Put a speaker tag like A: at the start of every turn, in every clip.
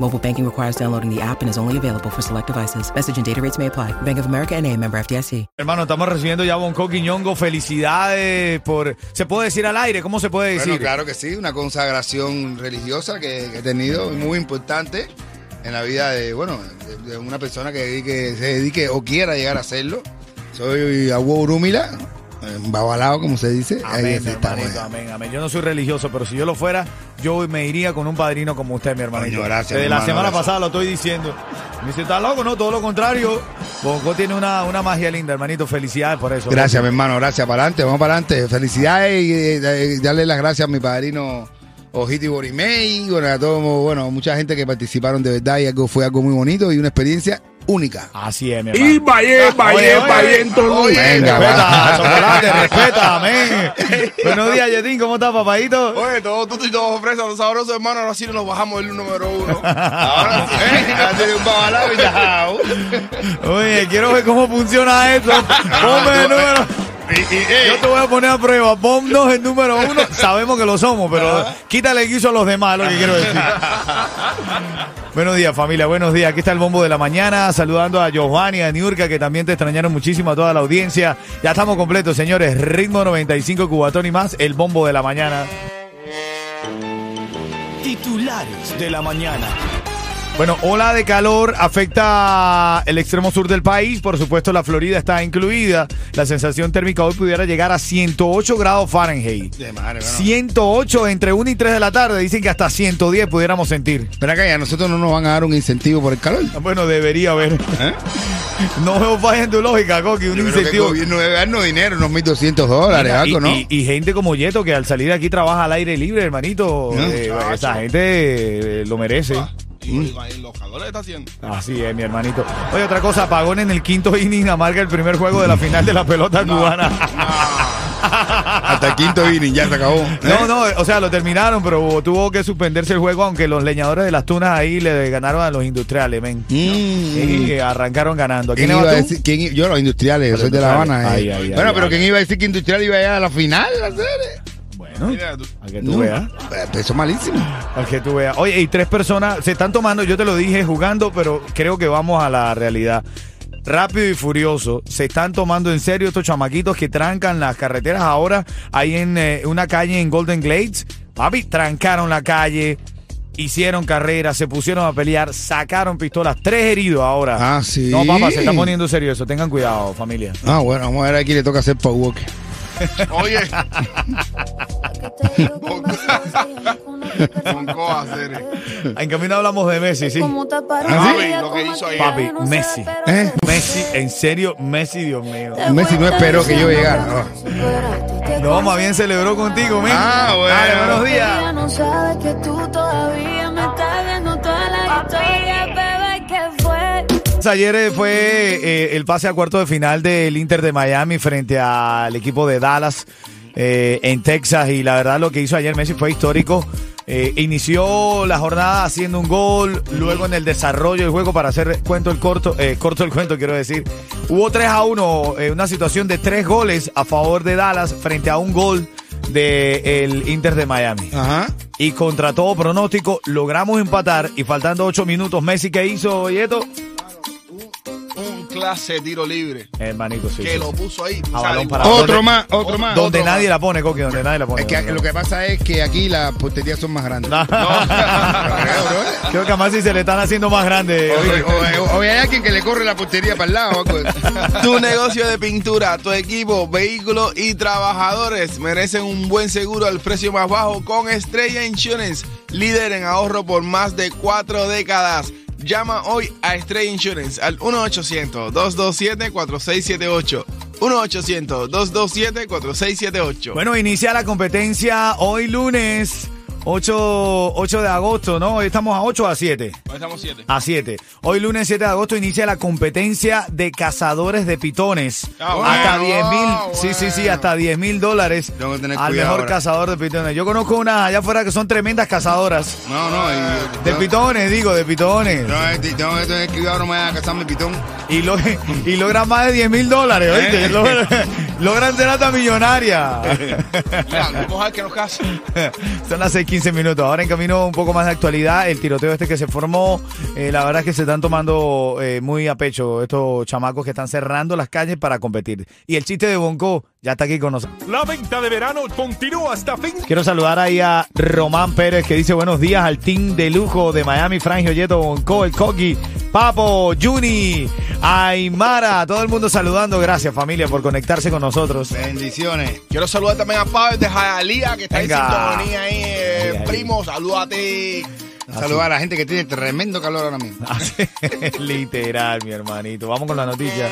A: Mobile banking requires downloading the app and is only available for select devices. Message and data rates may apply. Bank of America and a member FDIC.
B: Hermano, estamos recibiendo ya Bonco Quiñongo. Felicidades por. ¿Se puede decir al aire? ¿Cómo se puede decir?
C: Bueno, claro que sí, una consagración religiosa que, que he tenido muy importante en la vida de, bueno, de, de una persona que dedique- se dedique o quiera llegar a hacerlo. Soy Agua Urúmila, babalao, como se dice.
B: Amén, hermanito, amén, amén. Yo no soy religioso, pero si yo lo fuera, yo me iría con un padrino como usted, mi hermanito.
C: Coño, gracias,
B: Desde la semana
C: gracias.
B: pasada lo estoy diciendo. Me dice, ¿estás loco? No, todo lo contrario. Bonco tiene una, una magia linda, hermanito. Felicidades por eso.
C: Gracias, mi hermano, gracias. Para adelante, vamos para adelante. Felicidades y eh, eh, darle las gracias a mi padrino Ojiti Borimey, bueno, a todos, bueno, mucha gente que participaron de verdad y algo, fue algo muy bonito y una experiencia única.
B: Así es, mi hermano.
D: Y vaya, vaya, vaya en todo.
C: venga,
B: Respeta, chocolate, respeta, amén. Buenos días, Yetín, ¿cómo estás, papadito?
E: Oye, todo tuto y todo fresa, los sabrosos hermanos, ahora sí nos bajamos el número uno. Ahora sí.
C: Ahora tiene un babalao y tajao.
B: Oye, quiero ver cómo funciona esto. Ponme el número. Yo te voy a poner a prueba. Ponnos el número uno. Sabemos que lo somos, pero quítale el guiso a los demás, es lo que quiero decir. buenos días, familia. Buenos días. Aquí está el bombo de la mañana. Saludando a Giovanni, a Niurka, que también te extrañaron muchísimo a toda la audiencia. Ya estamos completos, señores. Ritmo 95 Cubatón y más. El bombo de la mañana.
F: Titulares de la mañana.
B: Bueno, ola de calor afecta el extremo sur del país. Por supuesto, la Florida está incluida. La sensación térmica hoy pudiera llegar a 108 grados Fahrenheit.
C: De madre, bueno.
B: 108 entre 1 y 3 de la tarde. Dicen que hasta 110 pudiéramos sentir.
C: Espera acá, ya nosotros no nos van a dar un incentivo por el calor.
B: Bueno, debería haber.
C: ¿Eh?
B: No veo falla en tu lógica, Coqui. Un
C: Yo creo que el
B: incentivo.
C: gobierno debe darnos dinero, unos 1.200 dólares,
B: Mira,
C: algo,
B: y,
C: ¿no?
B: y- y gente como Yeto que al salir de aquí trabaja al aire libre, hermanito.
C: No.
B: Eh, esa gente eh, lo merece.
E: Y, y- y los calores está haciendo.
B: Así es, mi hermanito. Oye, otra cosa, apagón en el quinto inning amarga el primer juego de la final de la pelota cubana.
C: Hasta el quinto inning, ya se acabó. ¿eh?
B: No, no, o sea, lo terminaron, pero tuvo que suspenderse el juego, aunque los leñadores de las tunas ahí le ganaron a los industriales, men.
C: Mm.
B: Y arrancaron ganando. ¿A quién
C: ¿Quién
B: le
C: iba a decir? ¿Quién i- yo, los industriales, yo soy de La. Habana. eh.
B: Ay, ay, ay,
C: bueno,
B: ay.
C: pero ¿quién iba a decir que industrial iba a llegar a la final de la serie?
E: Mira tú.
B: a que tú
C: No.
B: veas.
C: Pues Eso es malísimo.
B: A que tú veas. Oye, y tres personas se están tomando, yo te lo dije jugando, pero creo que vamos a la realidad. Rápido y furioso, se están tomando en serio estos chamaquitos que trancan las carreteras ahora. Ahí en eh, una calle en Golden Glades. Papi, trancaron la calle, hicieron carreras, se pusieron a pelear, sacaron pistolas. Tres heridos ahora.
C: Ah, sí.
B: No, papá, se está poniendo serio eso. Tengan cuidado, familia.
C: Ah, bueno, vamos a ver a quién le toca hacer Paul Walker.
E: Oye.
B: En camino hablamos de Messi, sí.
E: Papi, lo que hizo ayer.
B: Papi, Messi.
C: ¿Eh?
B: Messi, en serio, Messi, Dios mío.
C: Messi no esperó que yo llegara. no.
B: No, más bien celebró contigo, men.
C: Ah, bueno.
B: Dale, buenos días.
G: no sabes que tú todavía me estás viendo toda la historia,
B: Ayer eh, fue eh, el pase a cuarto de final del Inter de Miami frente al equipo de Dallas eh, en Texas y la verdad lo que hizo ayer Messi fue histórico. Eh, inició la jornada haciendo un gol, luego en el desarrollo del juego, para hacer cuento el corto, eh, corto el cuento, quiero decir, hubo 3 a 1, eh, una situación de tres goles a favor de Dallas frente a un gol del Inter de Miami.
C: Ajá.
B: Y contra todo pronóstico, logramos empatar y faltando 8 minutos, Messi, ¿qué hizo, Yeto?
E: Clase de tiro libre
B: Hermanito, sí.
E: que
B: sí.
E: lo puso ahí.
B: A balón para-
C: Otro
B: ¿Dónde-
C: más, otro más.
B: Donde
C: otro
B: nadie
C: más.
B: la pone, Coqui, donde nadie la pone.
C: Es que lo que pasa es que aquí las porterías son más grandes.
B: No. Creo que a Messi se le están haciendo más grandes.
C: O, o- o hay alguien que le corre la portería para el lado.
E: Tu negocio de pintura, tu equipo, vehículos y trabajadores merecen un buen seguro al precio más bajo con Estrella Insurance, líder en ahorro por más de cuatro décadas. Llama hoy a Estrella Insurance al 1-800-227-4678. 1-800-227-4678.
B: Bueno, inicia la competencia hoy lunes 8, 8 de agosto, ¿no? Hoy estamos a 8 o a 7.
E: Hoy estamos 7.
B: A 7. Hoy lunes 7 de agosto inicia la competencia de cazadores de pitones.
E: Ah, bueno.
B: hasta 10 mil,
C: Ah,
B: sí, sí, sí,
C: bueno.
B: hasta 10 mil dólares
C: Tengo que tener
B: al
C: cuidado
B: mejor
C: ahora.
B: cazador de pitones. Yo conozco unas allá afuera que son tremendas cazadoras.
C: No, no, y,
B: De pitones, digo, de pitones.
C: No, eh, tengo que tener cuidado, no me vayan a cazar mi pitón.
B: Y, lo- y logran más de 10 mil dólares,
C: ¿Eh?
B: ¿oíste? Logran, ser hasta millonaria.
E: Vamos a que nos casa.
B: Son las 6:15 minutos. Ahora en camino un poco más de actualidad. El tiroteo este que se formó, eh, la verdad es que se están tomando eh, muy a pecho estos chamacos que están cerrando las calles para competir. Y el chiste de Bonco ya está aquí con nosotros.
H: La venta de verano continúa hasta fin.
B: Quiero saludar ahí a Román Pérez que dice buenos días al team de lujo de Miami, Frangio Yeto, Bonco, el Coqui, Papo, Juni, Aymara, todo el mundo saludando. Gracias familia por conectarse con nosotros.
C: Bendiciones.
E: Quiero saludar también a Pablo de Jayalía, que está
B: Venga.
E: en sintonía ahí. eh,
B: Ahí, ahí.
E: primo, salúdate.
C: Saludar a la gente que tiene tremendo calor ahora mismo.
B: Así, Literal, mi hermanito. Vamos con la noticia.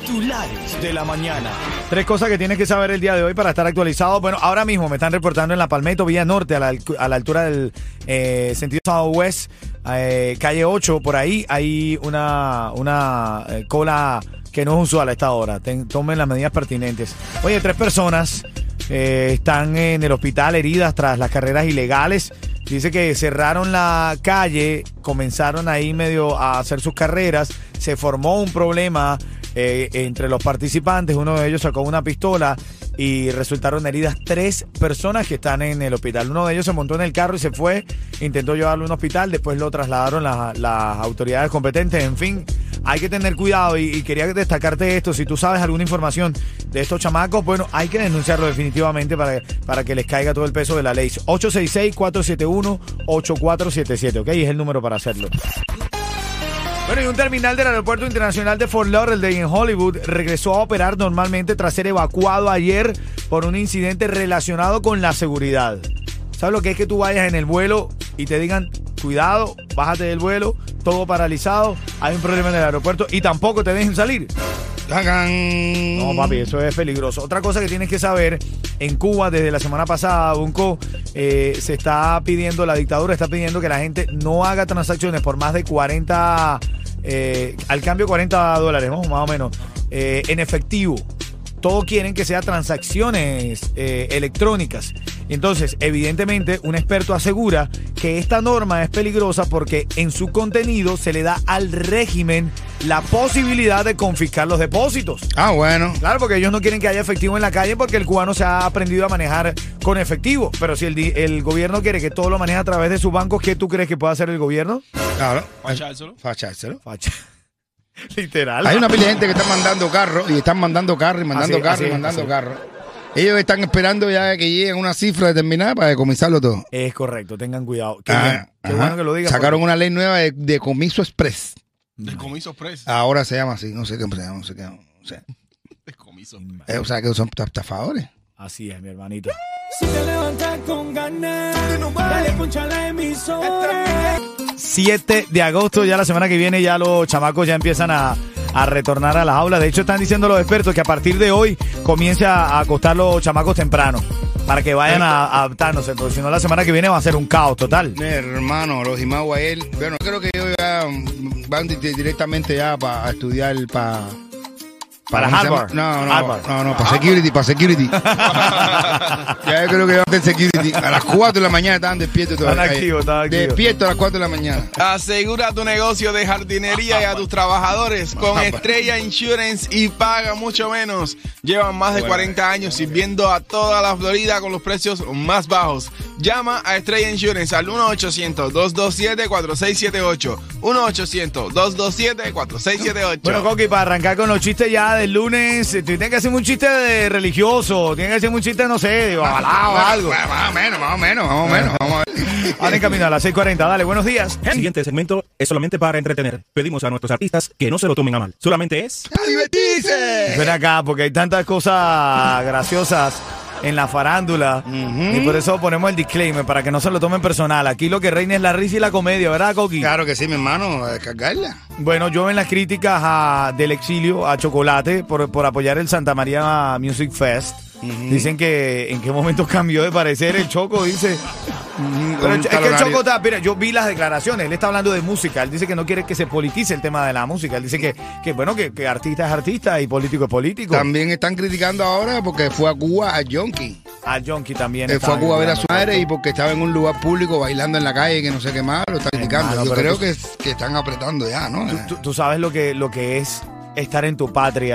F: Titulares de la mañana.
B: Tres cosas que tienes que saber el día de hoy para estar actualizado. Bueno, ahora mismo me están reportando en la Palmetto, Villa Norte, a la, altura del eh, sentido Southwest, eh, calle 8, por ahí hay una, una eh, cola que no es usual a esta hora. Tomen las medidas pertinentes. Oye, tres personas eh, están en el hospital heridas tras las carreras ilegales. Dice que cerraron la calle, comenzaron ahí medio a hacer sus carreras, se formó un problema eh, entre los participantes, uno de ellos sacó una pistola y resultaron heridas tres personas que están en el hospital. Uno de ellos se montó en el carro y se fue, intentó llevarlo a un hospital, después lo trasladaron la- las autoridades competentes, en fin. Hay que tener cuidado y, y quería destacarte esto. Si tú sabes alguna información de estos chamacos, bueno, hay que denunciarlo definitivamente para, para que les caiga todo el peso de la ley. 866-471-8477, ¿ok? Es el número para hacerlo. Bueno, y un terminal del Aeropuerto Internacional de Fort Lauderdale en Hollywood regresó a operar normalmente tras ser evacuado ayer por un incidente relacionado con la seguridad. ¿Sabes lo que es que tú vayas en el vuelo y te digan, cuidado, bájate del vuelo, todo paralizado, hay un problema en el aeropuerto y tampoco te dejen salir? No, papi, eso es peligroso. Otra cosa que tienes que saber, en Cuba desde la semana pasada, Bunco, eh, se está pidiendo, la dictadura está pidiendo que la gente no haga transacciones por más de 40, eh, al cambio 40 dólares, ¿no? más o menos, eh, en efectivo. Todos quieren que sea transacciones eh, electrónicas. Entonces, evidentemente, un experto asegura que esta norma es peligrosa porque en su contenido se le da al régimen la posibilidad de confiscar los depósitos.
C: Ah, bueno.
B: Claro, porque ellos no quieren que haya efectivo en la calle porque el cubano se ha aprendido a manejar con efectivo. Pero si el, el gobierno quiere que todo lo maneje a través de sus bancos, ¿qué tú crees que puede hacer el gobierno?
C: Claro.
E: Fachárselo.
C: Fachárselo.
B: Facha. Literal.
C: Hay una pila de gente que está mandando carros y están mandando carros y mandando
B: Así-
C: carros
B: así
C: y mandando
B: así.
C: carros. Ellos están esperando ya que lleguen una cifra determinada para decomisarlo todo.
B: Es correcto, tengan cuidado. Qué,
C: Ah,
B: bien, qué
C: ajá.
B: bueno que lo digas.
C: Sacaron
B: porque-
C: una ley nueva de decomiso express.
E: Descomiso express.
C: Ahora se llama así, no sé qué se llama, no sé qué. no sé.
E: Descomiso.
C: Eh, o sea que son estafadores.
B: Así es, mi hermanito.
H: Si te levantas con ganas, dale poncha a la emisora.
B: 7 de agosto, ya la semana que viene, ya los chamacos ya empiezan a, a retornar a las aulas. De hecho, están diciendo los expertos que a partir de hoy comienza a acostar los chamacos temprano para que vayan a, adaptándose, porque si no, la semana que viene va a ser un caos total.
C: Hermano, los Jimau a él. Bueno, creo que ellos ya van di- directamente ya para estudiar para.
B: Para. Harvard.
C: No, no,
B: Harvard.
C: no, no, para security, para security. ya yo creo que van a hacer security. A las 4 de la mañana estaban despiertos todavía.
B: Están activos, están activos.
C: Despiertos a las 4 de la mañana.
E: Asegura tu negocio de jardinería y a tus trabajadores con Estrella Insurance y paga mucho menos. Llevan más de 40 años sirviendo a toda la Florida con los precios más bajos. Llama a Estrella Insurance al 1-800-227-4678. 1-800-227-4678.
B: Bueno, Coqui, para arrancar con los chistes ya del lunes, eh, tú tienes que hacerme un chiste de religioso, tienes que hacerme un chiste, no sé, de o algo.
C: Bueno, Más o menos, más o menos, más o menos. Vamos a ver.
B: Ahora en camino a las 6.40, dale, buenos días.
I: El siguiente segmento es solamente para entretener. Pedimos a nuestros artistas que no se lo tomen a mal. Solamente es...
C: ¡A divertirse!
B: Ven acá, porque hay tantas cosas graciosas en la farándula. Y por eso ponemos el disclaimer, para que no se lo tomen personal. Aquí lo que reina es la risa y la comedia, ¿verdad, Coqui?
C: Claro que sí, mi hermano, a descargarla.
B: Bueno, yo en las críticas a- del exilio a Chocolate por, por apoyar el Santa María Music Fest. Dicen que en qué momento cambió de parecer el Choco, dice. Pero es que el. Choco está, mira, yo vi las declaraciones, él está hablando de música, él dice que no quiere que se politice el tema de la música, él dice que, que bueno, que, que artista es artista y político es político.
C: También están criticando ahora porque fue a Cuba a Yonki.
B: A Jonky también.
C: Él fue a Cuba a ver a su madre y porque estaba en un lugar público bailando en la calle que no sé qué más, lo están criticando.
B: Hermano,
C: Yo creo
B: tú-
C: que, que están apretando ya, ¿no?
B: Tú, tú- tú sabes lo que, lo que es estar en tu patria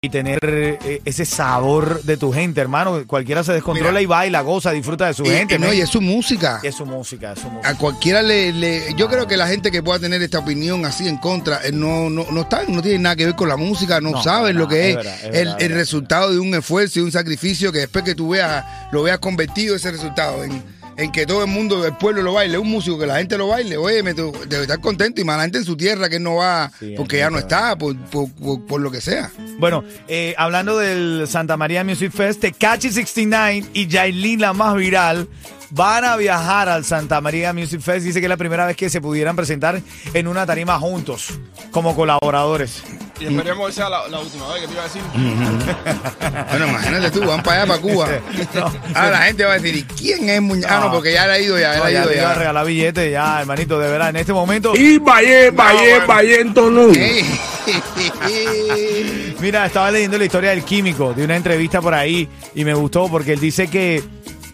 B: y tener eh, ese sabor de tu gente, hermano. Cualquiera se descontrola
C: Mira.
B: y baila, goza, disfruta de su
C: Y-
B: gente.
C: y no, y es su música.
B: Y es su música, es su música.
C: A cualquiera le, le- Yo creo que la gente que pueda tener esta opinión así en contra eh, no, no, no, está, no tiene nada que ver con la música, no,
B: No,
C: saben
B: no,
C: lo que
B: es
C: es,
B: verdad, es
C: el,
B: verdad,
C: el
B: verdad.
C: resultado de un esfuerzo y un sacrificio que después que tú veas, lo veas convertido ese resultado en, en que todo el mundo, el pueblo lo baile, un músico que la gente lo baile, oye, me debe estar contento y más la gente en su tierra que él no va
B: Sí,
C: porque ya no está, por, por, por- por lo que sea.
B: Bueno, eh, hablando del Santa María Music Fest, Tecachi 69 y Yailin, la más viral, van a viajar al Santa María Music Fest. Dice que es la primera vez que se pudieran presentar en una tarima juntos, como colaboradores.
E: Y esperemos que sea la, la última vez que te iba a decir.
C: Bueno, imagínate tú, van para allá, para Cuba. Ahora la gente va a decir, ¿y quién es Muñoz? Ah, no, porque ya él ha ido ya,
B: No,
C: ha
B: ya
C: ido
B: te iba a
C: ya.
B: regalar billetes, ya, hermanito, de verdad, en este momento.
H: Y Valle, Valle, Valle en Tonú.
C: Ey.
B: Mira, estaba leyendo la historia del químico, de una entrevista por ahí, y me gustó porque él dice que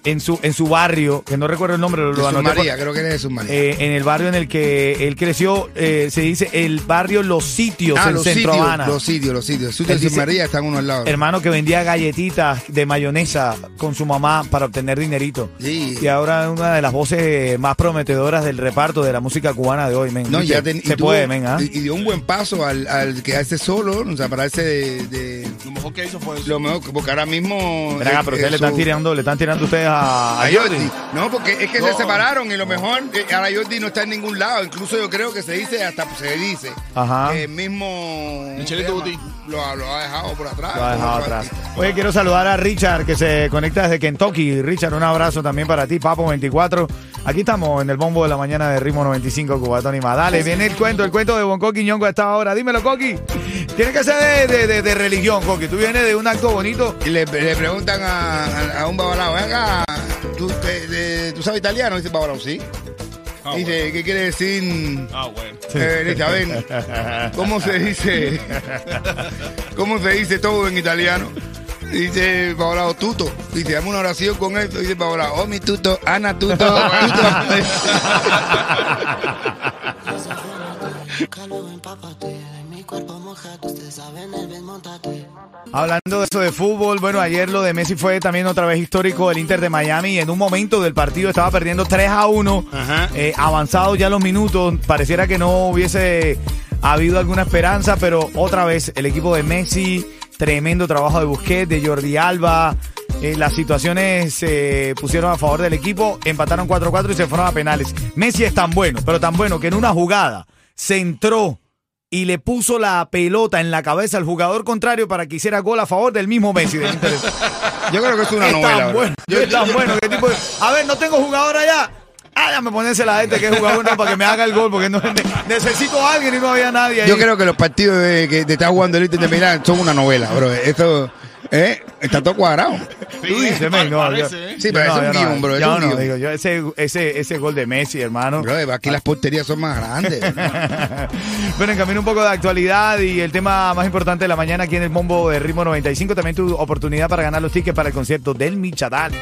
B: en su, en su barrio, que no recuerdo el nombre, lo, anoté por-
C: creo que eres Jesús María.
B: eh, en el barrio en el que él creció, eh, se dice el barrio Los Sitios
C: ah,
B: en
C: los
B: Centro
C: sitios,
B: Habana.
C: los sitios, los sitios. Jesús
B: dice-
C: María están uno al lado.
B: Hermano que vendía galletitas de mayonesa con su mamá para obtener dinerito.
C: Sí.
B: Y ahora es una de las voces más prometedoras del reparto de la música cubana de hoy, men.
C: No, ya ten- y
B: se
C: tuvo-
B: puede, men, ¿ah?
C: y, y dio un buen paso al, al quedarse solo, o sea, para ese de, de-
E: Lo mejor que hizo fue eso.
C: lo mejor, porque ahora mismo.
B: Acá, pero ustedes le están tirando, le están tirando ustedes a, a
C: A
B: Jordi.
C: Jordi. No, porque es que
E: No.
C: se separaron y lo mejor, eh, ahora Jordi no está en ningún lado. Incluso yo creo que se dice, hasta se dice,
B: Ajá.
C: que el mismo.
E: Michelito.
C: Lo, lo ha dejado por atrás.
B: Lo ha dejado
C: Por
B: atrás. Oye, quiero saludar a Richard que se conecta desde Kentucky. Richard, un abrazo también para ti, Papo 24. Aquí estamos en el bombo de la mañana de Ritmo 95, Cubatón y más. Dale, viene el cuento, el cuento de Bonco Quiñongo a esta hora. Dímelo, Coqui. Tiene que ser de, de- de- de religión, Coqui. Tú vienes de un acto bonito.
C: Y le, le preguntan a, a- a un babalao, venga, ¿tú, te- de- ¿tú sabes italiano? Dice babalao, sí.
E: Ah,
C: dice, ¿qué quiere decir?
E: Ah, bueno.
C: Eh, dice, a ver, ¿cómo se dice? ¿Cómo se dice todo en italiano? Dice babalao, tuto. Dice, dame una oración con esto. Dice babalao, oh mi tuto, Ana tuto, tuto.
B: Hablando de eso de fútbol, bueno, ayer lo de Messi fue también otra vez histórico del Inter de Miami. En un momento del partido estaba perdiendo 3 a 1.
C: Ajá.
B: Eh, avanzados ya los minutos, pareciera que no hubiese habido alguna esperanza, pero otra vez el equipo de Messi, tremendo trabajo de Busquets, de Jordi Alba. eh, las situaciones se pusieron a favor del equipo, empataron 4-4 y se fueron a penales. Messi es tan bueno, pero tan bueno que en una jugada se entró y le puso la pelota en la cabeza al jugador contrario para que hiciera gol a favor del mismo Messi. del.
C: Yo creo que es una
B: es
C: novela.
B: tan bueno, es tan bueno que tipo, a ver, no tengo jugador allá. Ah, ya me ponerse la gente que es jugador no, para que me haga el gol, porque no, necesito a alguien y no había nadie ahí.
C: Yo creo que los partidos de, que te está jugando el Inter de Milán son una novela, bro. Esto ¿eh? está todo cuadrado.
B: Tú dices, men, no,
E: parece,
B: yo-
E: ¿eh?
C: Sí, pero
B: no,
C: es un guion, bro, es
B: yo
C: un
B: no,
C: guion.
B: digo, yo ese, ese, ese gol de Messi, hermano.
C: Bro, aquí las porterías son más grandes.
B: bueno, en camino un poco de actualidad y el tema más importante de la mañana aquí en el Bombo de Ritmo 95. También tu oportunidad para ganar los tickets para el concierto del Michadal.